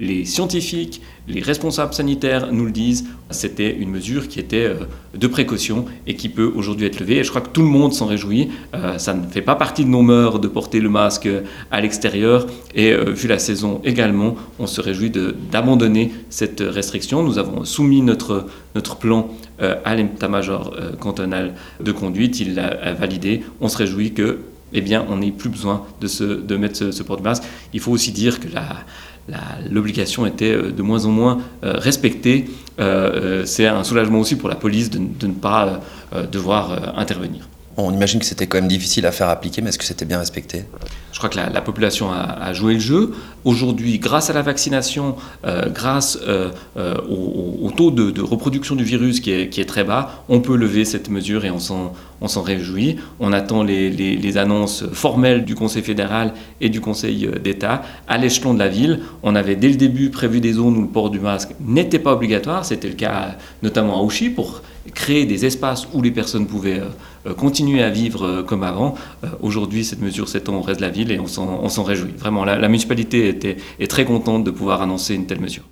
les scientifiques, les responsables sanitaires nous le disent, c'était une mesure qui était euh, de précaution et qui peut aujourd'hui être levée. Et je crois que tout le monde s'en réjouit. Euh, ça ne fait pas partie de nos mœurs de porter le masque à l'extérieur. Et euh, vu la saison également, on se réjouit d'abandonner cette restriction. Nous avons soumis notre, notre plan à l'état-major cantonal de conduite. Il l'a validé. On se réjouit que eh bien, on n'ait plus besoin de, se, de mettre ce, ce porte-masque. Il faut aussi dire que l'obligation était euh, de moins en moins euh, respectée. Euh, c'est un soulagement aussi pour la police de, ne pas devoir intervenir. On imagine que c'était quand même difficile à faire appliquer, mais est-ce que c'était bien respecté? Je crois que la, population a, joué le jeu. Aujourd'hui, grâce à la vaccination, grâce au, taux de, reproduction du virus qui est, très bas, on peut lever cette mesure et on s'en réjouit. On attend les, annonces formelles du Conseil fédéral et du Conseil euh, d'État. À l'échelon de la ville, on avait dès le début prévu des zones où le port du masque n'était pas obligatoire. C'était le cas notamment à Ouchy pour créer des espaces où les personnes pouvaient euh, continuer à vivre euh, comme avant. Aujourd'hui, cette mesure s'étend au reste de la ville et on s'en réjouit. Vraiment, la, municipalité était, est très contente de pouvoir annoncer une telle mesure.